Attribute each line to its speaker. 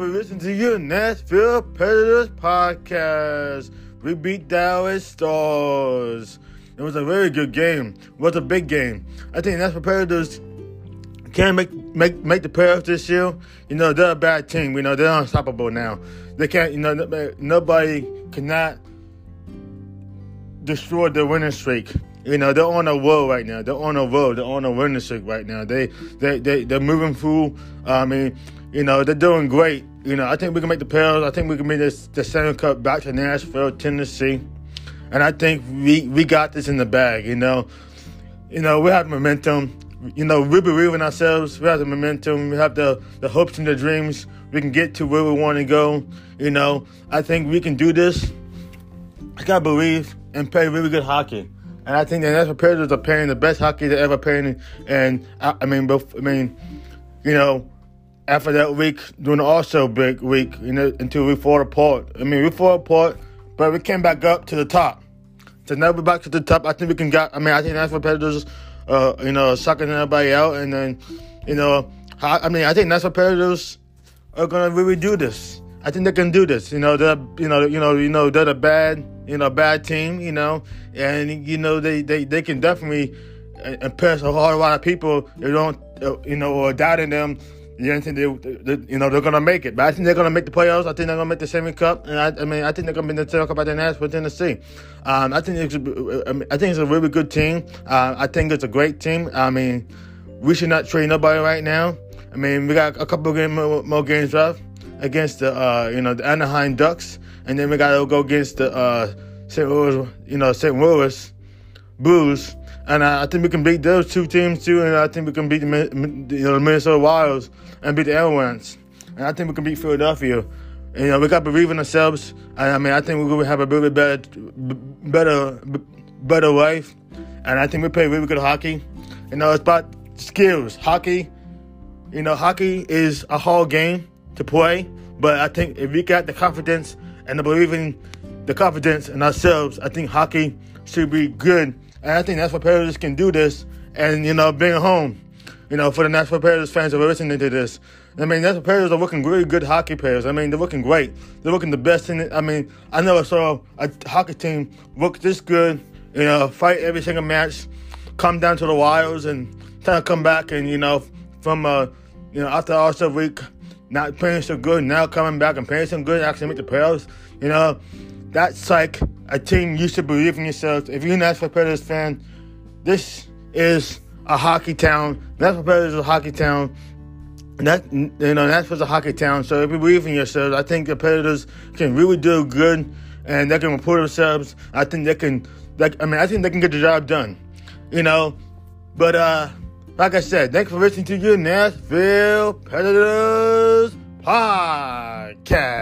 Speaker 1: for listening to your Nashville Predators podcast. We beat Dallas Stars. It was a very good game. It was a big game. I think Nashville Predators can make make make the playoffs this year. You know they're a bad team. You know they're unstoppable now. They can't. You know nobody cannot destroy the winning streak. You know they're on a roll right now. They're on a roll. They're on a winning streak right now. They they they they're moving through. Uh, I mean, you know they're doing great. You know I think we can make the playoffs. I think we can make this the Stanley Cup back to Nashville, Tennessee, and I think we we got this in the bag. You know, you know we have momentum. You know we believe in ourselves. We have the momentum. We have the the hopes and the dreams. We can get to where we want to go. You know I think we can do this. I gotta believe and play really good hockey. And I think the Nashville Predators are playing the best hockey they ever played. And I, I mean, both, I mean, you know, after that week, doing the also big week, you know, until we fall apart. I mean, we fall apart, but we came back up to the top. So now we're back to the top. I think we can get. I mean, I think Nashville Predators, uh, you know, sucking everybody out, and then, you know, I, I mean, I think Nashville Predators are gonna really do this. I think they can do this. You know, they're you know you know you know they're a bad you know bad team. You know, and you know they they, they can definitely uh, impress a whole lot of people. They don't uh, you know or doubting them. You know, they, they, you know they're gonna make it, but I think they're gonna make the playoffs. I think they're gonna make the Stanley Cup, and I, I mean I think they're gonna be in the Stanley Cup at the Nashville, Tennessee. Um, I think it's, I think it's a really good team. Uh, I think it's a great team. I mean, we should not trade nobody right now. I mean, we got a couple more games left against the uh, you know the Anaheim Ducks, and then we got to go against the uh, St. Louis, you know St. Louis Blues, and I, I, think we can beat those two teams too, and I think we can beat the, you know, the Minnesota Wilds and beat the Avalanche, and I think we can beat Philadelphia. And, you know, we got to believe in ourselves. And, I mean, I think we're to have a really better, better, better life. And I think we play really good hockey. You know, it's about skills. Hockey, you know, hockey is a whole game to play. But I think if we got the confidence and the believing, the confidence in ourselves, I think hockey should be good. And I think that's what Predators can do this and, you know, bring home. You know, for the Nashville Predators fans who are listening to this. I mean, Nashville Predators are looking really good hockey players. I mean, they're looking great. They're looking the best in it. I mean, I never saw a hockey team look this good, you know, fight every single match, come down to the wilds and try to come back and, you know, from, uh, you know, after All-Star week, not playing so good, now coming back and playing so good, actually make the playoffs. You know, that's like a team you should believe in yourself. If you're a Nashville Predators fan, this is a hockey town. Nashville Predators is a hockey town. That you know, Nashville's a hockey town. So if you believe in yourself, I think the Predators can really do good, and they can report themselves. I think they can. Like, I mean, I think they can get the job done. You know, but uh, like I said, thanks for listening to your Nashville Predators podcast.